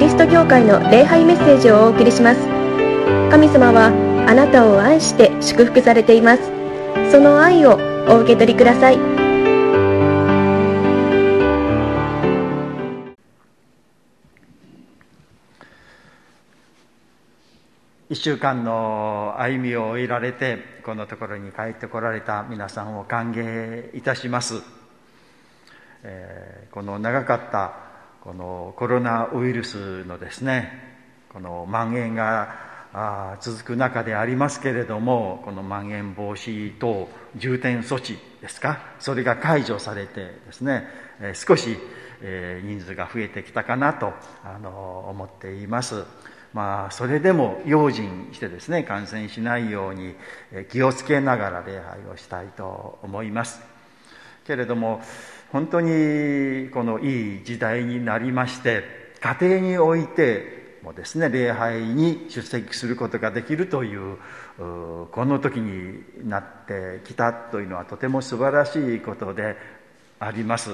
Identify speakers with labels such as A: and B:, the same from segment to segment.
A: リスト教会の礼拝メッセージをお送りします。神様はあなたを愛して祝福されています。その愛をお受け取りください。
B: 一週間の歩みを終えられてこのところに帰ってこられた皆さんを歓迎いたします、えー、この長かったこのコロナウイルスのですねこの蔓延が続く中でありますけれどもこのまん延防止等重点措置ですかそれが解除されてですね、少し、人数が増えてきたかなと思っています。まあ、それでも用心してですね感染しないように気をつけながら礼拝をしたいと思いますけれども本当にこのいい時代になりまして家庭においてもですね礼拝に出席することができるというこの時になってきたというのはとても素晴らしいことであります。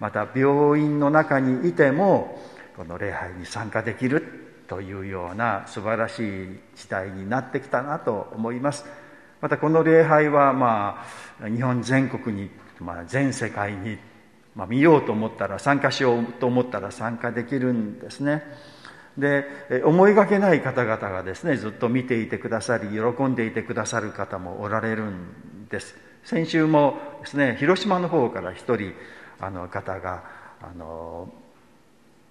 B: また病院の中にいてもこの礼拝に参加できるというような素晴らしい時代になってきたなと思います。またこの礼拝はまあ日本全国に、まあ、全世界にまあ、見ようと思ったら参加しようと思ったら参加できるんですね。で思いがけない方々がですねずっと見ていてくださり喜んでいてくださる方もおられるんです。先週もですね広島の方から一人あの方があの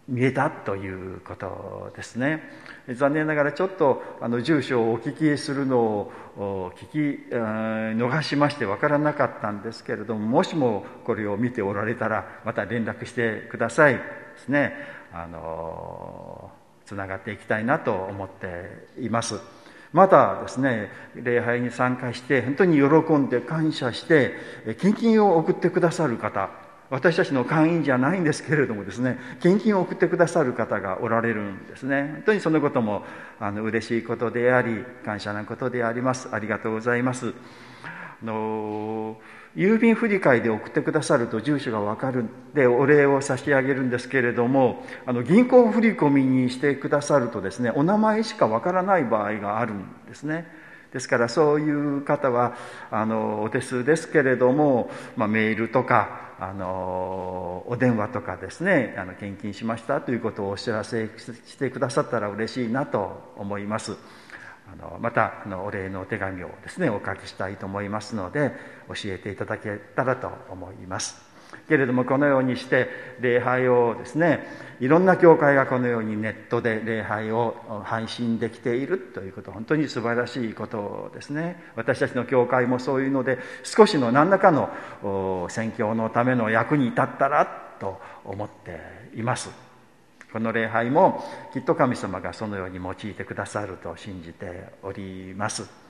B: 見えたということですね。残念ながらちょっとあの住所をお聞きするのを聞き逃しまして分からなかったんですけれどももしもこれを見ておられたらまた連絡してくださいですね。あのつながっていきたいなと思っています。またですね礼拝に参加して本当に喜んで感謝して献金を送ってくださる方私たちの会員じゃないんですけれどもですね献金を送ってくださる方がおられるんですね。本当にそのこともあの嬉しいことであり感謝なことであります。ありがとうございます。あの郵便振り替えで送ってくださると住所が分かるんでお礼を差し上げるんですけれどもあの銀行振り込みにしてくださるとですねお名前しか分からない場合があるんですね。ですからそういう方はあのお手数ですけれども、まあ、メールとかあのお電話とかですねあの献金しましたということをお知らせしてくださったら嬉しいなと思います。あのまたあのお礼のお手紙をですねお書きしたいと思いますので教えていただけたらと思います。けれどもこのようにして礼拝をですねいろんな教会がこのようにネットで礼拝を配信できているということ本当に素晴らしいことですね。私たちの教会もそういうので少しの何らかの宣教のための役に立ったらと思っています。この礼拝もきっと神様がそのように用いてくださると信じております。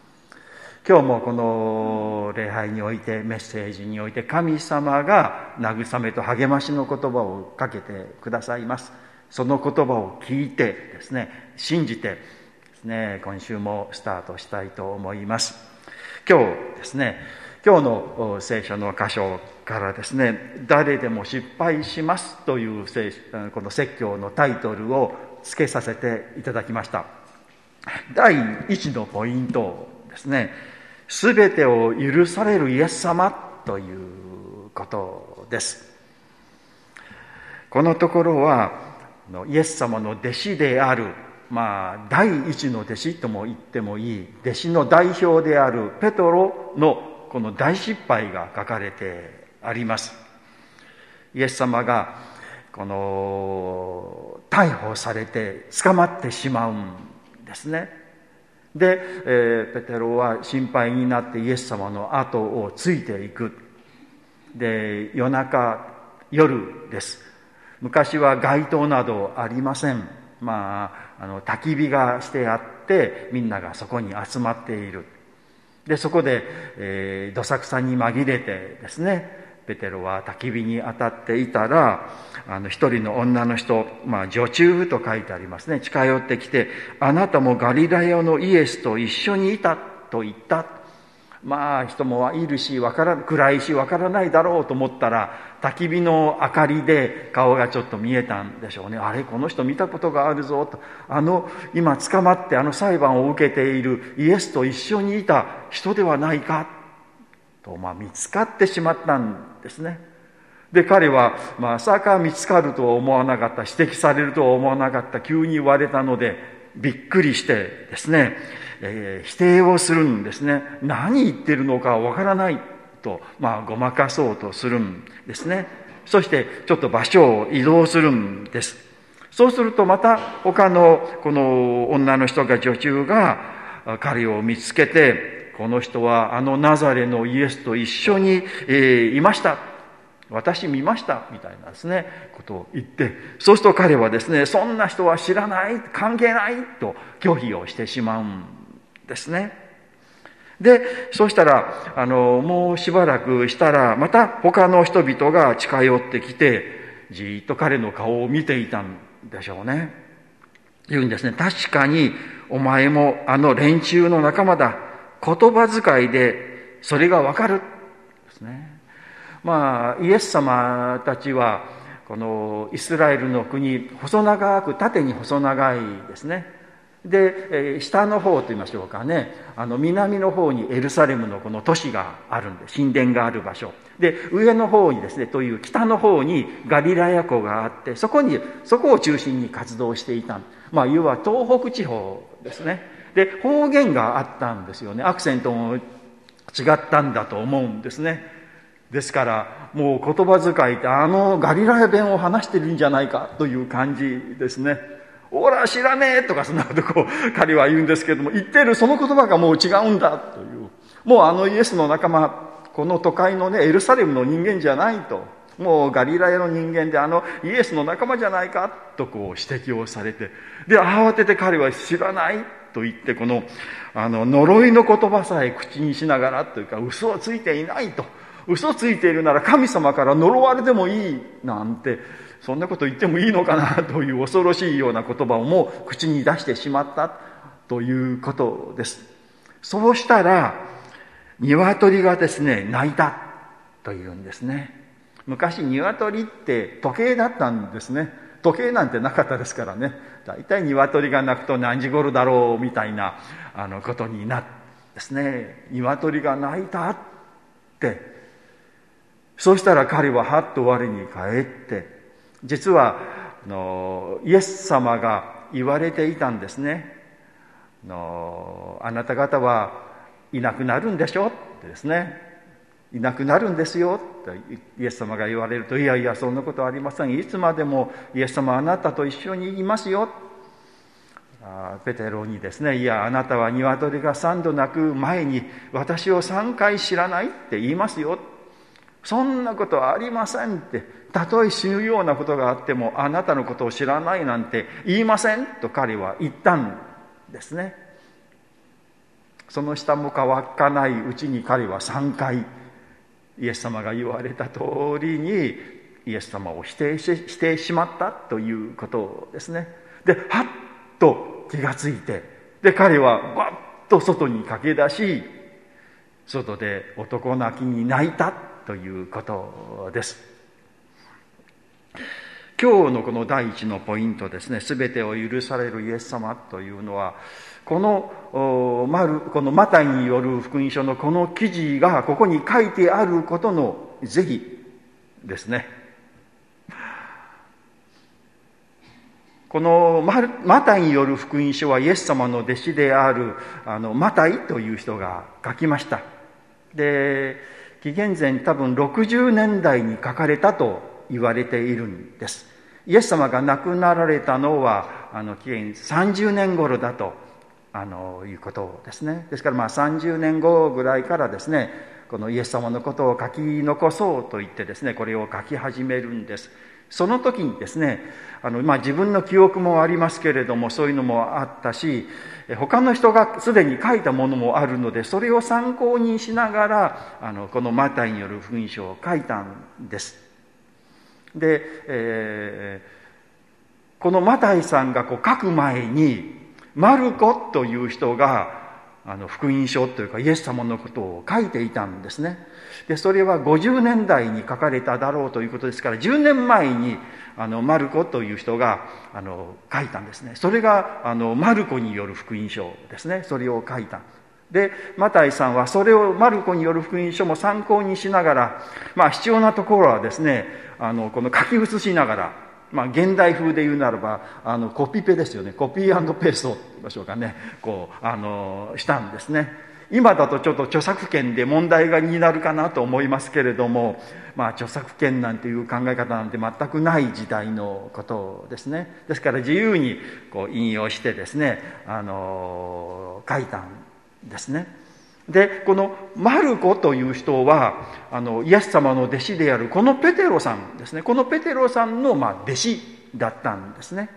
B: 今日もこの礼拝においてメッセージにおいて神様が慰めと励ましの言葉をかけてくださいます。その言葉を聞いてですね信じてですね今週もスタートしたいと思います。今日ですね今日の聖書の箇所からですね誰でも失敗しますというこの説教のタイトルを付けさせていただきました。第1のポイントですねすべてを許されるイエス様ということです。このところは、イエス様の弟子である、まあ、第一の弟子とも言ってもいい、弟子の代表であるペトロのこの大失敗が書かれてあります。イエス様が、この、逮捕されて捕まってしまうんですね。で、えー、ペテロは心配になってイエス様の後をついていく。で夜中夜です。昔は街灯などありません。まああの焚き火がしてあってみんながそこに集まっている。でそこで、えー、どさくさに紛れてですねペテロは焚き火に当たっていたらあの一人の女の人、まあ、女中と書いてありますね。近寄ってきてあなたもガリラヤのイエスと一緒にいたと言った。まあ人もいるしわから暗いしわからないだろうと思ったら焚き火の明かりで顔がちょっと見えたんでしょうね。あれこの人見たことがあるぞと。あの今捕まってあの裁判を受けているイエスと一緒にいた人ではないか。と、まあ、見つかってしまったんですね。で彼はまさか見つかるとは思わなかった指摘されるとは思わなかった急に言われたのでびっくりしてですね。えー、否定をするんですね。何言ってるのかわからないと、まあ、ごまかそうとするんですね。そしてちょっと場所を移動するんです。そうするとまた他のこの女の人が女中が彼を見つけてこの人はあのナザレのイエスと一緒に、えー、いました私見ましたみたいなですねことを言ってそうすると彼はですねそんな人は知らない関係ないと拒否をしてしまうんですね。で、そうしたら、あの、もうしばらくしたら、また他の人々が近寄ってきて、じっと彼の顔を見ていたんでしょうね。言うんですね。確かに、お前もあの連中の仲間だ。言葉遣いで、それがわかる。ですね。まあ、イエス様たちは、このイスラエルの国、細長く縦に細長いですね。で、え下の方と言いましょうかねあの南の方にエルサレムのこの都市があるんで神殿がある場所で上の方にですねという北の方にガリラヤ湖があってそこにそこを中心に活動していたまあ要は東北地方ですねで方言があったんですよね。アクセントも違ったんだと思うんですね。ですからもう言葉遣いってあのガリラヤ弁を話してるんじゃないかという感じですねオラ知らねえとかそんなことこう彼は言うんですけども言ってるその言葉がもう違うんだという。もうあのイエスの仲間この都会のねエルサレムの人間じゃないと。もうガリラヤの人間であのイエスの仲間じゃないかとこう指摘をされて。で慌てて彼は知らない。と言ってこのあの呪いの言葉さえ口にしながらというか嘘をついていないと嘘ついているなら神様から呪われてもいいなんてそんなこと言ってもいいのかなという恐ろしいような言葉をもう口に出してしまったということです。そうしたら、鶏がですね、鳴いたというんですね。昔鶏って時計だったんですね。時計なんてなかったですからね。大体鶏が鳴くと何時頃だろうみたいなあのことになってですね。鶏が鳴いたって。そうしたら彼ははっと我に返って実はあのイエス様が言われていたんですねあのあなた方はいなくなるんでしょってですねいなくなるんですよとイエス様が言われるといやいやそんなことはありません。いつまでもイエス様あなたと一緒にいますよ。ペテロにですねいやあなたは鶏が三度鳴く前に私を三回知らないって言いますよ。そんなことはありませんって。たとえ死ぬようなことがあってもあなたのことを知らないなんて言いませんと彼は言ったんですね。その下も乾かない。うちに彼は3回イエス様が言われた通りにイエス様を否定ししてしまったということですね。ではっと気がついてで彼はバッと外に駆け出し外で男泣きに泣いたということです。今日のこの第一のポイントですね。全てを許されるイエス様というのはこのマルこのマタイによる福音書のこの記事がここに書いてあることの是非ですね。このマタイによる福音書はイエス様の弟子であるあのマタイという人が書きました。で紀元前多分60年代に書かれたと言われているんです。イエス様が亡くなられたのはあの紀元30年頃だとあのいうことですね。ですからまあ30年後ぐらいからですねこのイエス様のことを書き残そうと言ってですねこれを書き始めるんです。その時にですねあの、まあ、自分の記憶もありますけれどもそういうのもあったし他の人がすでに書いたものもあるのでそれを参考にしながらあのこのマタイによる福音書を書いたんです。で、えー、このマタイさんがこう書く前にマルコという人があの福音書というかイエス様のことを書いていたんですね。でそれは50年代に書かれただろうということですから10年前にあのマルコという人があの書いたんですね。それがあのマルコによる福音書ですね。それを書いた。でマタイさんはそれをマルコによる福音書も参考にしながらまあ必要なところはですねあのこの書き写しながらまあ、現代風で言うならばあのコピペですよね。コピーペーストと言いましょうかね。こうあのしたんですね。今だとちょっと著作権で問題がになるかなと思いますけれども、まあ、著作権なんていう考え方なんて全くない時代のことですね。ですから自由にこう引用してですねあの書いたんですね。でこのマルコという人はあのイエス様の弟子であるこのペテロさんですね。このペテロさんの、まあ、弟子だったんですね。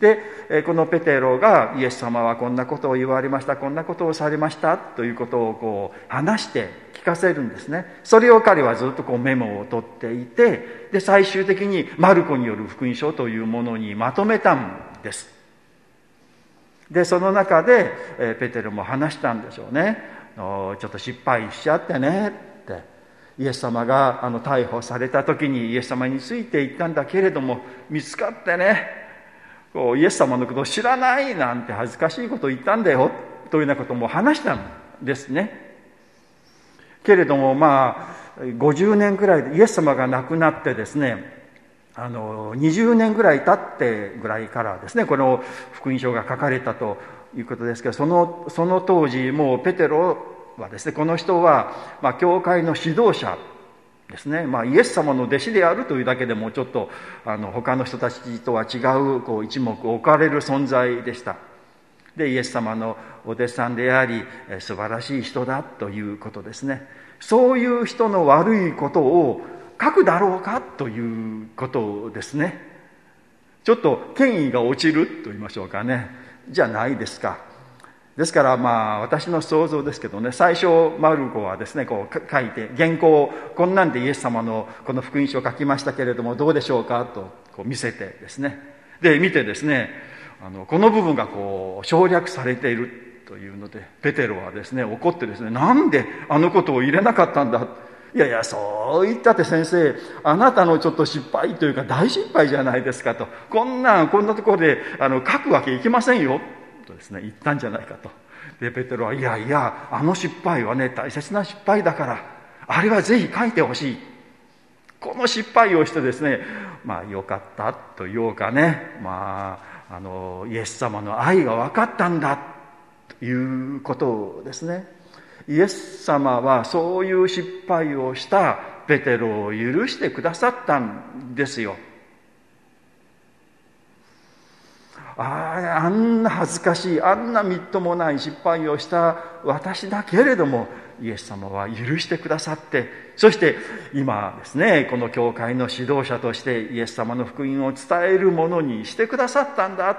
B: でこのペテロがイエス様はこんなことを言われましたこんなことをされましたということをこう話して聞かせるんですね。それを彼はずっとこうメモを取っていてで最終的にマルコによる福音書というものにまとめたんです。でその中でペテロも話したんでしょうね。ちょっと失敗しちゃってねって。イエス様があの逮捕された時にイエス様について行ったんだけれども見つかってねこうイエス様のことを知らないなんて恥ずかしいことを言ったんだよというようなことも話したんですね。けれどもまあ50年くらいでイエス様が亡くなってですねあの20年ぐらい経ってぐらいからですねこの福音書が書かれたということですけどそのその当時もうペテロはですねこの人は、まあ、教会の指導者ですね、まあ、イエス様の弟子であるというだけでもちょっとあの他の人たちとは違うこう一目置かれる存在でした。でイエス様のお弟子さんであり素晴らしい人だということですね。そういう人の悪いことを書くだろうかということですね。ちょっと権威が落ちると言いましょうかね。じゃないですか。ですからまあ私の想像ですけどね最初マルコはですねこう書いて原稿をこんなんでイエス様のこの福音書を書きましたけれどもどうでしょうかとこう見せてですね。で見てですねあのこの部分がこう省略されているというのでペテロはですね怒ってですねなんであのことを入れなかったんだいやいやそう言ったって先生あなたのちょっと失敗というか大失敗じゃないですかと。こんなこんなところであの書くわけいきませんよ。とですね言ったんじゃないかと。でペテロはいやいやあの失敗はね大切な失敗だからあれはぜひ書いてほしい。この失敗をしてですねまあよかったというかねまああのイエス様の愛が分かったんだということですねイエス様はそういう失敗をしたペテロを許してくださったんですよ。ああんな恥ずかしいあんなみっともない失敗をした私だけれどもイエス様は許してくださってそして今ですねこの教会の指導者としてイエス様の福音を伝えるものにしてくださったんだ。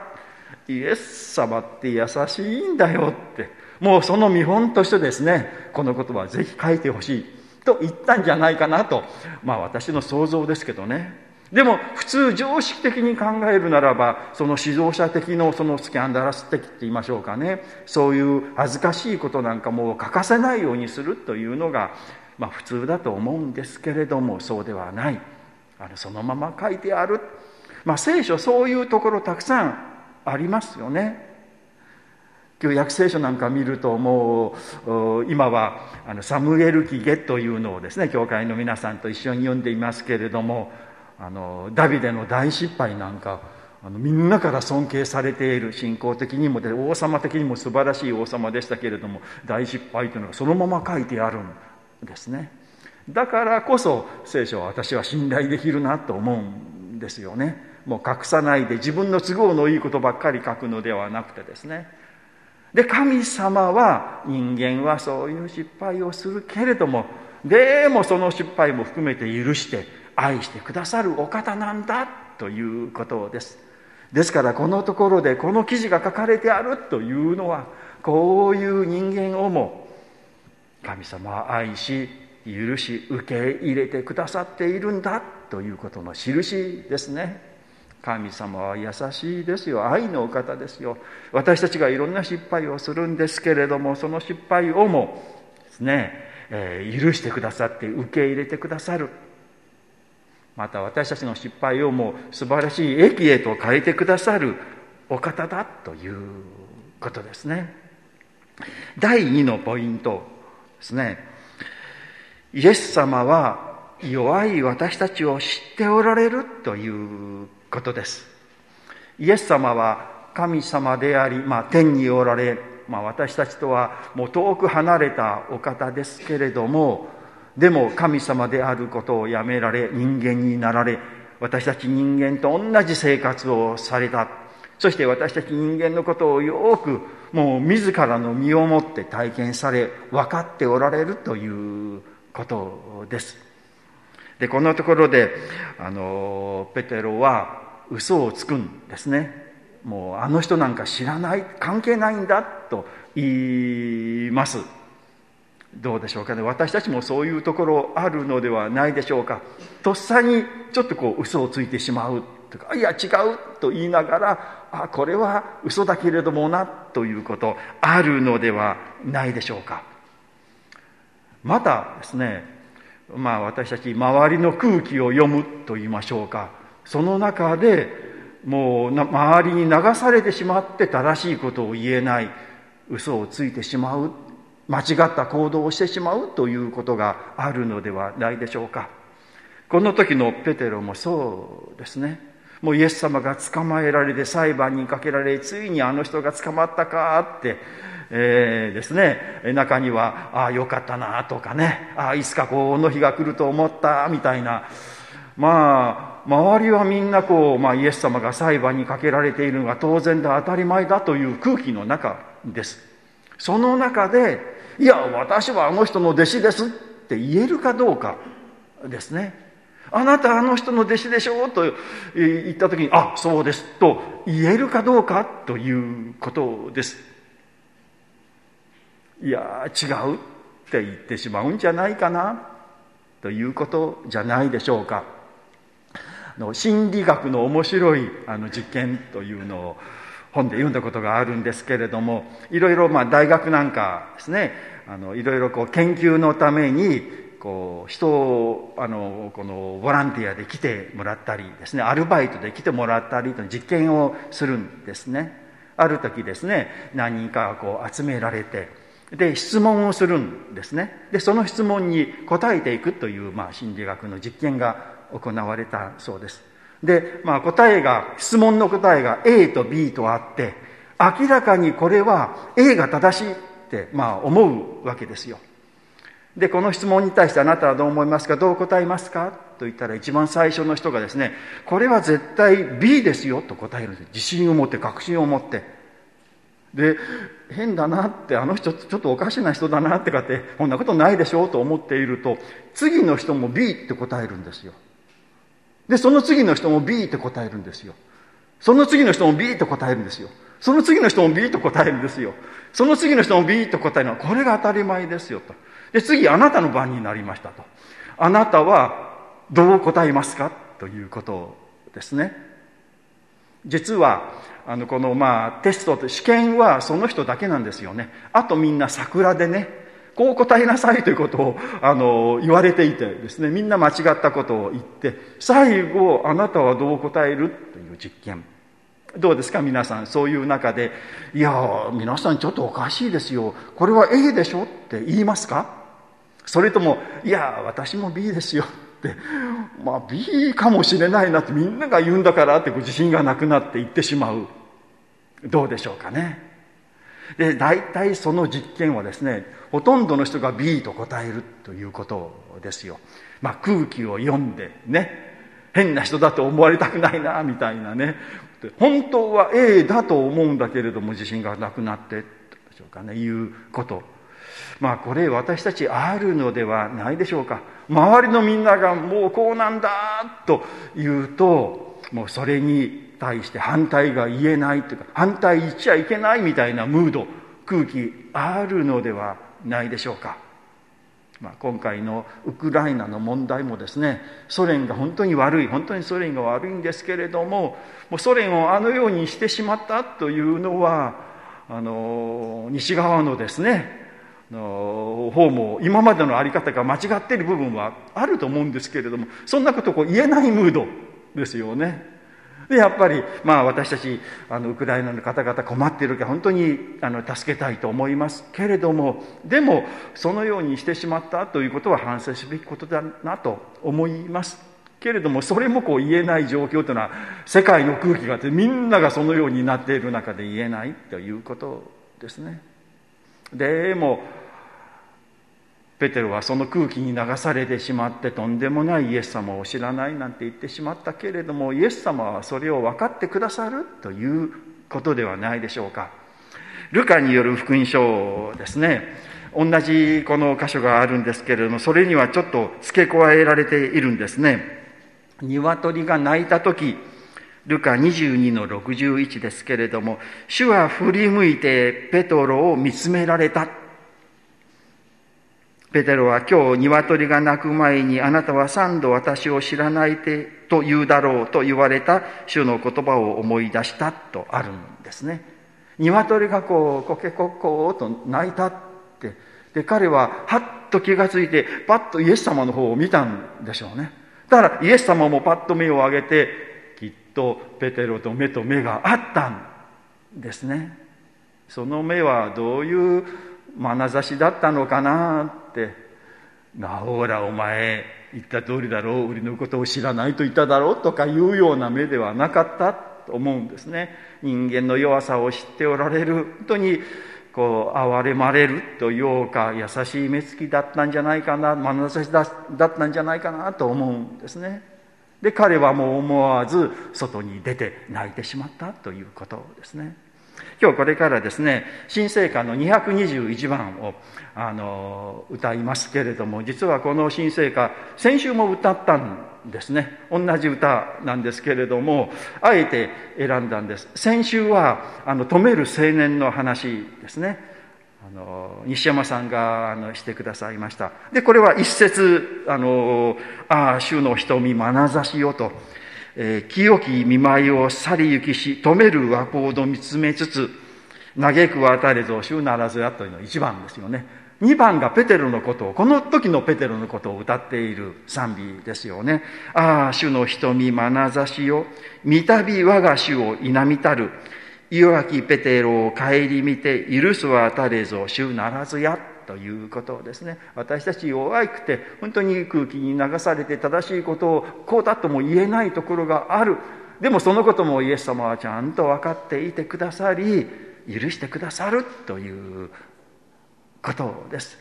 B: イエス様って優しいんだよって。もうその見本としてですねこの言葉はぜひ書いてほしいと言ったんじゃないかなとまあ私の想像ですけどね。でも普通常識的に考えるならばその指導者的のそのスキャンダラス的って言いましょうかね。そういう恥ずかしいことなんかもう欠かせないようにするというのが、まあ、普通だと思うんですけれどもそうではない。あのそのまま書いてある、まあ、聖書そういうところたくさんありますよね。旧約聖書なんか見るともう今はあのサムエル記ゲというのをですね教会の皆さんと一緒に読んでいますけれどもあのダビデの大失敗なんかあのみんなから尊敬されている信仰的にもで王様的にも素晴らしい王様でしたけれども大失敗というのがそのまま書いてあるんですね。だからこそ聖書は私は信頼できるなと思うんですよね。もう隠さないで自分の都合のいいことばっかり書くのではなくてですね。で神様は人間はそういう失敗をするけれどもでもその失敗も含めて許して愛してくださるお方なんだということです。ですからこのところでこの記事が書かれてあるというのはこういう人間をも神様は愛し許し受け入れてくださっているんだということの印ですね。神様は優しいですよ。愛のお方ですよ。私たちがいろんな失敗をするんですけれどもその失敗をもですね、えー、許してくださって受け入れてくださる。また私たちの失敗をもう素晴らしい益へと変えてくださる。お方だということですね。第2のポイントですね。イエス様は弱い私たちを知っておられるということです。イエス様は神様であり、まあ、天におられ、まあ、私たちとはもう遠く離れたお方ですけれどもでも神様であることをやめられ人間になられ私たち人間と同じ生活をされた。そして私たち人間のことをよくもう自らの身をもって体験され分かっておられるということです。でこのところであのペテロは嘘をつくんですね。もうあの人なんか知らない関係ないんだと言います。どうでしょうかね。私たちもそういうところあるのではないでしょうか。とっさにちょっとこう嘘をついてしまうとかいや違うと言いながらあこれは嘘だけれどもなということあるのではないでしょうか。またですねまあ私たち周りの空気を読むと言いましょうか。その中でもう周りに流されてしまって正しいことを言えない嘘をついてしまう間違った行動をしてしまうということがあるのではないでしょうか。この時のペテロもそうですね。もうイエス様が捕まえられて裁判にかけられついにあの人が捕まったかってえー、ですね。中にはああよかったなとかね。ああいつかこの日が来ると思ったみたいな。まあ周りはみんなこう、まあ、イエス様が裁判にかけられているのが当然で当たり前だという空気の中です。その中でいや私はあの人の弟子ですって言えるかどうかですね。あなたあの人の弟子でしょうと言った時にあそうですと言えるかどうかということです。いや違うって言ってしまうんじゃないかなということじゃないでしょうか。の心理学の面白いあの実験というのを本で読んだことがあるんですけれどもいろいろまあ大学なんかですねあのいろいろこう研究のためにこう人をあのこのボランティアで来てもらったりですねアルバイトで来てもらったりと実験をするんですね。ある時ですね何人かこう集められてで質問をするんですね。でその質問に答えていくという、まあ、心理学の実験が行われたそうです。で、まあ、答えが質問の答えが A と B とあって明らかにこれは A が正しいって、まあ、思うわけですよ。でこの質問に対してあなたはどう思いますか？どう答えますか？と言ったら一番最初の人がですねこれは絶対 B ですよと答えるんです自信を持って確信を持って。で変だなってあの人ちょっとおかしな人だなってかってこんなことないでしょうと思っていると次の人も B って答えるんですよ。で、その次の人も B って答えるんですよ。その次の人も B と答えるんですよ。その次の人も B と答えるんですよ。その次の人も B と答えるのは、これが当たり前ですよと。で、次、あなたの番になりましたと。あなたはどう答えますか？ということですね。実は、あの、この、まあ、テストと試験はその人だけなんですよね。あとみんな桜でね、こう答えなさいということをあの言われていてですねみんな間違ったことを言って最後あなたはどう答えるという実験。どうですか？皆さんそういう中でいや皆さんちょっとおかしいですよ。これは A でしょって言いますか？それともいや私も B ですよって。まあ B かもしれないなってみんなが言うんだからって自信がなくなって言ってしまう。どうでしょうかね？で大体その実験はですねほとんどの人が B と答えるということですよ、まあ、空気を読んでね変な人だと思われたくないなみたいなね。本当は A だと思うんだけれども自信がなくなってでしょうかねいうこと。まあこれ私たちあるのではないでしょうか。周りのみんながもうこうなんだと言うともうそれに対して反対が言えないというか反対言っちゃいけないみたいなムード空気あるのではないでしょうかまあ、今回のウクライナの問題もですねソ連が本当に悪い本当にソ連が悪いんですけれどももうソ連をあのようにしてしまったというのはあの西側のですねの方も今までの在り方が間違っている部分はあると思うんですけれどもそんなことを言えないムードですよね。でやっぱり、まあ、私たちあのウクライナの方々困っているから本当にあの助けたいと思いますけれどもでもそのようにしてしまったということは反省すべきことだなと思いますけれどもそれもこう言えない状況というのは世界の空気があってみんながそのようになっている中で言えないということですね。でもペテロはその空気に流されてしまってとんでもないイエス様を知らないなんて言ってしまったけれどもイエス様はそれを分かってくださるということではないでしょうか。ルカによる福音書ですね。同じこの箇所があるんですけれどもそれにはちょっと付け加えられているんですね。鶏が鳴いた時ルカ22の61ですけれども主は振り向いてペトロを見つめられた。ペテロは今日鶏が鳴く前にあなたは三度私を知らないてと言うだろうと言われた主の言葉を思い出したとあるんですね。鶏がこうコケコッコーと鳴いたって。で、彼ははっと気がついてパッとイエス様の方を見たんでしょうね。だからイエス様もパッと目を上げてきっとペテロと目と目があったんですね。その目はどういう眼差しだったのかなって「なほらお前言った通りだろう売りのことを知らないと言っただろう」とかいうような目ではなかったと思うんですね。人間の弱さを知っておられる本当にこう憐れまれるというか優しい目つきだったんじゃないかな眼差しだったんじゃないかなと思うんですね。で彼はもう思わず外に出て泣いてしまったということですね。今日これからですね新聖歌の221番をあの歌いますけれども実はこの新聖歌先週も歌ったんですね。同じ歌なんですけれどもあえて選んだんです。先週はあの止める青年の話ですね。あの西山さんがあのしてくださいました。でこれは一節「あのああ主の瞳眼差しよ」とえー、清き見舞いを去り行きし、止める和光を見つめつつ、嘆く渡れぞ、主ならずやというのが一番ですよね。二番がペテロのことを、この時のペテロのことを歌っている賛美ですよね。ああ、主の瞳、眼差しよ。見たび我が主を否みたる。岩きペテロを顧みて、許すはたれぞ、主ならずや。ということですね私たち弱くて本当に空気に流されて正しいことをこうだとも言えないところがあるでもそのこともイエス様はちゃんと分かっていてくださり許してくださるということです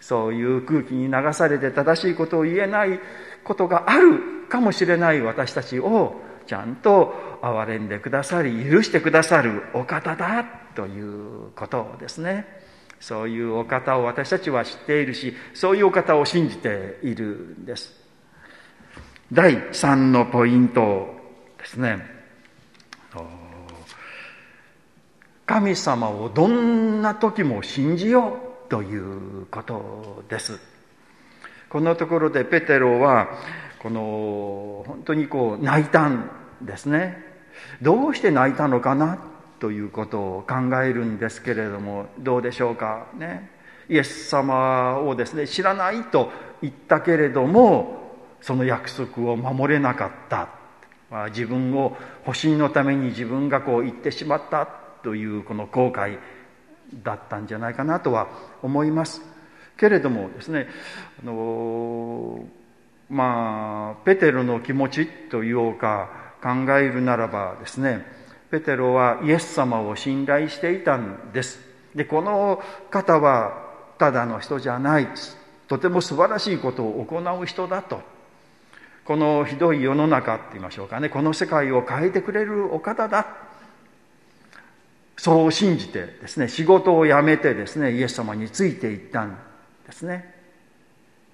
B: そういう空気に流されて正しいことを言えないことがあるかもしれない私たちをちゃんと憐れんでくださり許してくださるお方だということですね。そういうお方を私たちは知っているしそういうお方を信じているんです。第3のポイントですね。神様をどんな時も信じようということです。このところでペテロはこの本当にこう泣いたんですね。どうして泣いたのかなということを考えるんですけれどもどうでしょうか？ね。イエス様をですね知らないと言ったけれどもその約束を守れなかった。まあ自分を保身のために自分がこう言ってしまったというこの後悔だったんじゃないかなとは思いますけれどもですねあのまあペテロの気持ちというか考えるならばですねペテロはイエス様を信頼していたんです。でこの方はただの人じゃないとても素晴らしいことを行う人だと。このひどい世の中って言いましょうかね。この世界を変えてくれるお方だ。そう信じてですね仕事を辞めてですねイエス様についていったんですね。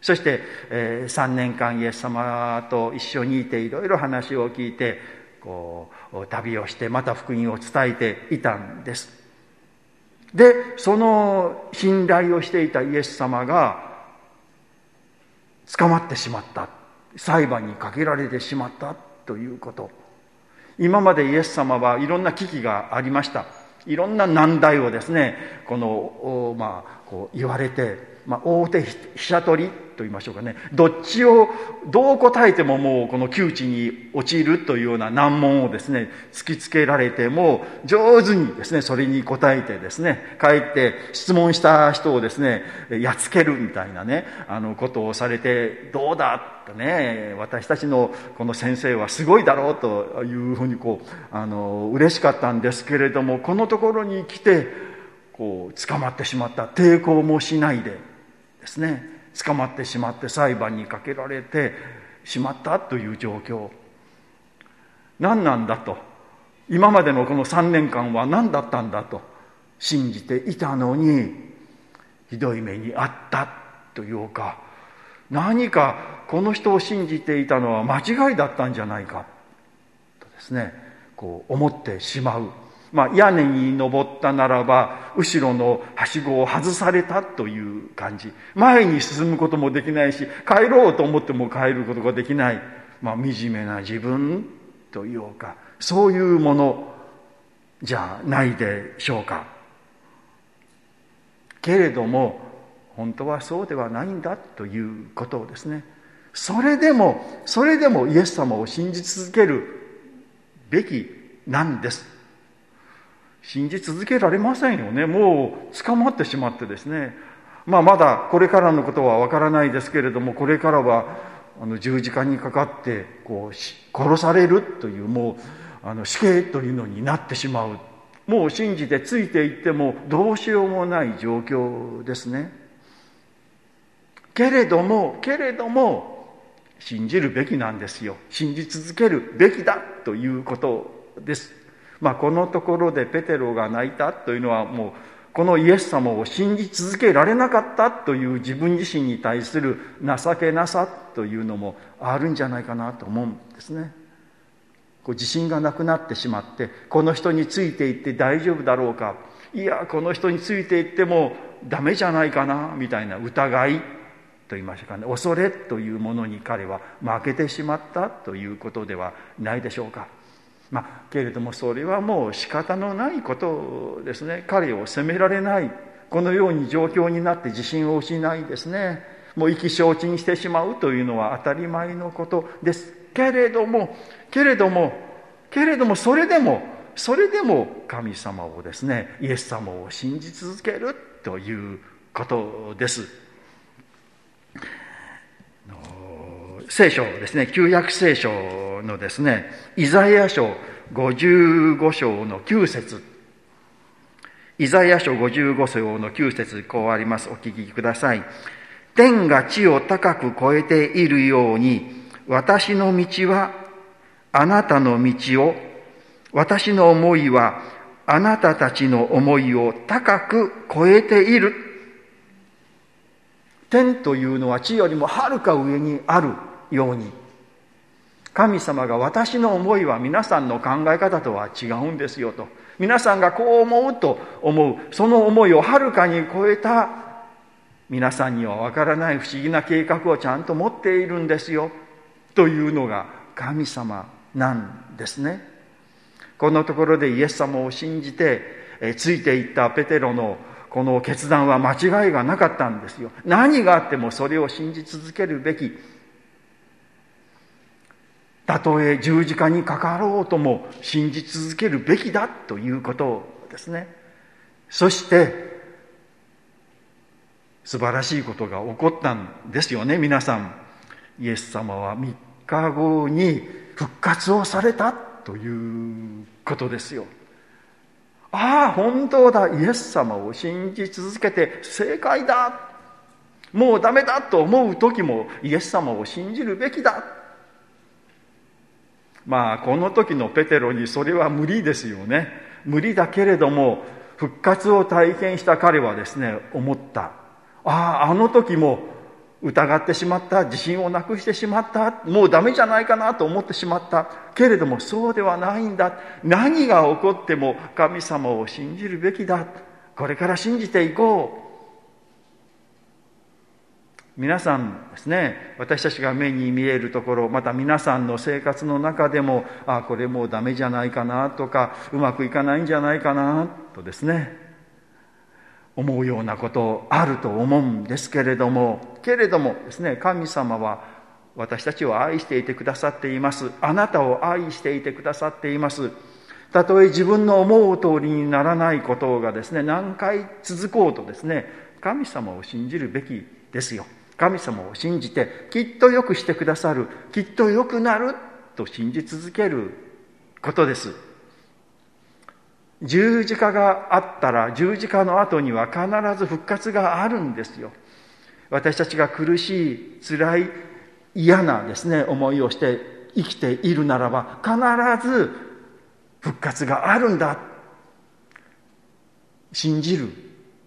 B: そして、え、3年間イエス様と一緒にいていろいろ話を聞いてこう旅をしてまた福音を伝えていたんです。でその信頼をしていたイエス様が捕まってしまった。裁判にかけられてしまったということ。今までイエス様はいろんな危機がありました。いろんな難題をですねこのまあこう言われてまあ、大手飛車取りと言いましょうかね。どっちをどう答えてももうこの窮地に陥るというような難問をですね突きつけられても上手にですねそれに答えてですねかえって質問した人をですねやっつけるみたいなねあのことをされてどうだってね私たちのこの先生はすごいだろうというふうにこうあの嬉しかったんですけれどもこのところに来てこう捕まってしまった。抵抗もしないでですね。捕まってしまって裁判にかけられてしまったという状況。何なんだと。今までのこの3年間は何だったんだと。信じていたのにひどい目にあったというか。何かこの人を信じていたのは間違いだったんじゃないか。とですねこう思ってしまう。まあ、屋根に登ったならば後ろのはしごを外されたという感じ。前に進むこともできないし帰ろうと思っても帰ることができない、まあ、惨めな自分というかそういうものじゃないでしょうか。けれども本当はそうではないんだということをですね。それでもそれでもイエス様を信じ続けるべきなんです。信じ続けられませんよね。もう捕まってしまってですね。まあまだこれからのことはわからないですけれどもこれからはあの十字架にかかってこう殺されるというもうあの死刑というのになってしまう。もう信じてついていってもどうしようもない状況ですね。けれどもけれども信じるべきなんですよ。信じ続けるべきだということです。まあ、このところでペテロが泣いたというのはもうこのイエス様を信じ続けられなかったという自分自身に対する情けなさというのもあるんじゃないかなと思うんですね。こう自信がなくなってしまってこの人についていって大丈夫だろうかいやこの人についていってもダメじゃないかなみたいな疑いと言いましょうかね恐れというものに彼は負けてしまったということではないでしょうか。まあ、けれどもそれはもう仕方のないことですね。彼を責められないこのように状況になって自信を失いですね。もう意気消沈してしまうというのは当たり前のことです。けれどもけれどもけれどもそれでもそれでも神様をですねイエス様を信じ続けるということです。聖書ですね、旧約聖書のですね、イザヤ書55章の9節イザヤ書55章の9節こうあります。お聞きください。天が地を高く超えているように、私の道はあなたの道を、私の思いはあなたたちの思いを高く超えている。天というのは地よりもはるか上にあるように。神様が私の思いは皆さんの考え方とは違うんですよと。皆さんがこう思うと思う。その思いをはるかに超えた。皆さんにはわからない不思議な計画をちゃんと持っているんですよ。というのが神様なんですね。このところでイエス様を信じてついていったペテロのこの決断は間違いがなかったんですよ。何があってもそれを信じ続けるべき。たとえ十字架にかかろうとも信じ続けるべきだということですね。そして素晴らしいことが起こったんですよね皆さん。イエス様は3日後に復活をされたということですよ。ああ本当だ。イエス様を信じ続けて正解だ。もうダメだと思う時もイエス様を信じるべきだ。まあこの時のペテロにそれは無理ですよね。無理だけれども復活を体験した彼はですね思った。あああの時も疑ってしまった自信をなくしてしまったもうダメじゃないかなと思ってしまった。けれどもそうではないんだ。何が起こっても神様を信じるべきだ。これから信じていこう。皆さんですね私たちが目に見えるところまた皆さんの生活の中でもあこれもうダメじゃないかなとかうまくいかないんじゃないかなとですね思うようなことあると思うんですけれどもけれどもですね神様は私たちを愛していてくださっています。あなたを愛していてくださっています。たとえ自分の思う通りにならないことがですね何回続こうとですね神様を信じるべきですよ。神様を信じてきっと良くしてくださるきっと良くなると信じ続けることです。十字架があったら十字架の後には必ず復活があるんですよ。私たちが苦しい辛い嫌なですね思いをして生きているならば必ず復活があるんだ。信じる。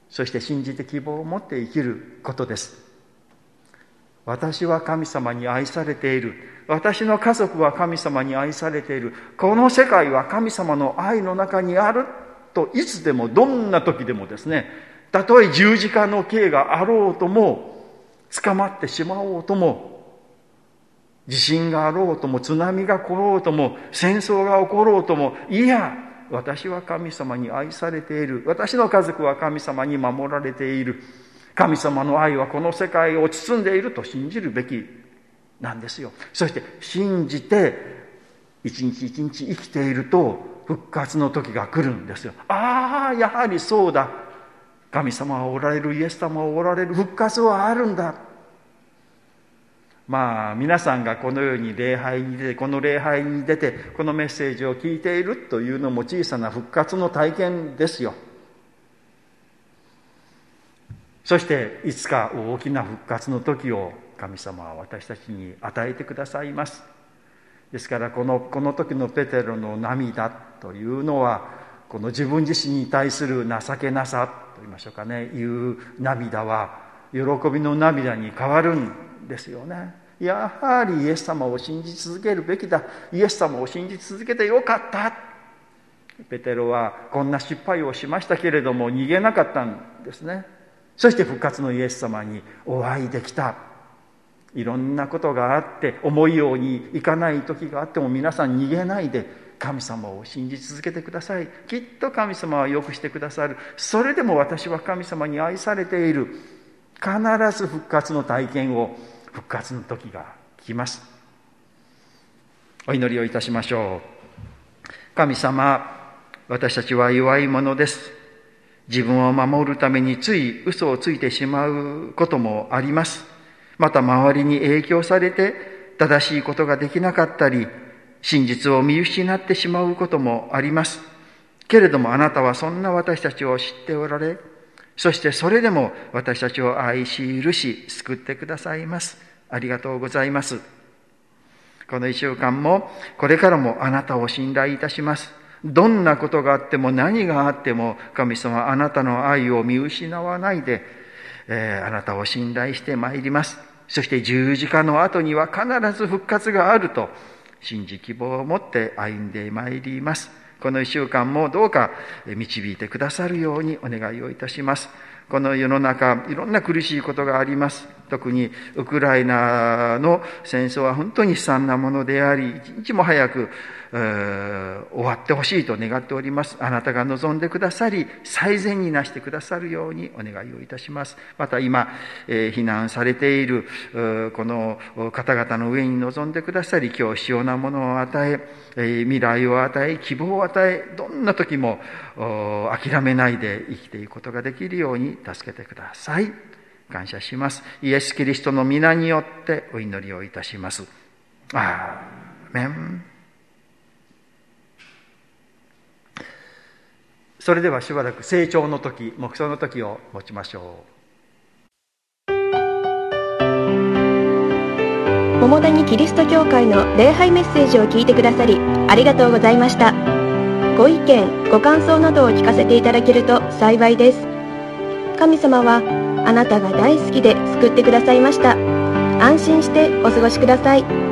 B: そして信じて希望を持って生きることです。私は神様に愛されている。私の家族は神様に愛されている。この世界は神様の愛の中にあるといつでもどんな時でもですね。たとえ十字架の刑があろうとも捕まってしまおうとも地震があろうとも津波が来ろうとも戦争が起ころうともいや私は神様に愛されている。私の家族は神様に守られている。神様の愛はこの世界を包んでいると信じるべきなんですよ。そして信じて一日一日生きていると復活の時が来るんですよ。ああやはりそうだ。神様はおられるイエス様はおられる。復活はあるんだ。まあ皆さんがこのように礼拝に出てこの礼拝に出てこのメッセージを聞いているというのも小さな復活の体験ですよ。そしていつか大きな復活の時を神様は私たちに与えてくださいます。ですからこのこの時のペテロの涙というのはこの自分自身に対する情けなさと言いましょうかね。いう涙は喜びの涙に変わるんですよね。やはりイエス様を信じ続けるべきだ。イエス様を信じ続けてよかった。ペテロはこんな失敗をしましたけれども逃げなかったんですね。そして復活のイエス様にお会いできた。いろんなことがあって思いようにいかない時があっても皆さん逃げないで神様を信じ続けてください。きっと神様はよくしてくださる。それでも私は神様に愛されている。必ず復活の体験を復活の時が来ます。お祈りをいたしましょう。神様私たちは弱いものです。自分を守るためについ嘘をついてしまうこともあります。また周りに影響されて正しいことができなかったり真実を見失ってしまうこともあります。けれどもあなたはそんな私たちを知っておられそしてそれでも私たちを愛し許し救ってくださいます。ありがとうございます。この一週間もこれからもあなたを信頼いたします。どんなことがあっても何があっても神様あなたの愛を見失わないで、えー、あなたを信頼してまいります。そして十字架の後には必ず復活があると信じ希望を持って歩んでまいります。この一週間もどうか導いてくださるようにお願いをいたします。この世の中いろんな苦しいことがあります。特にウクライナの戦争は本当に悲惨なものであり一日も早く終わってほしいと願っております。あなたが望んでくださり最善になしてくださるようにお願いをいたします。また今、えー、避難されているこの方々の上に望んでくださり今日必要なものを与ええー、未来を与え希望を与えどんな時も諦めないで生きていくことができるように助けてください。感謝します。イエス・キリストの皆によってお祈りをいたします。アーメン。それではしばらく成長の時目標の時を持ちましょう。
A: 桃谷キリスト教会の礼拝メッセージを聞いてくださりありがとうございました。ご意見ご感想などを聞かせていただけると幸いです。神様はあなたが大好きで救ってくださいました。安心してお過ごしください。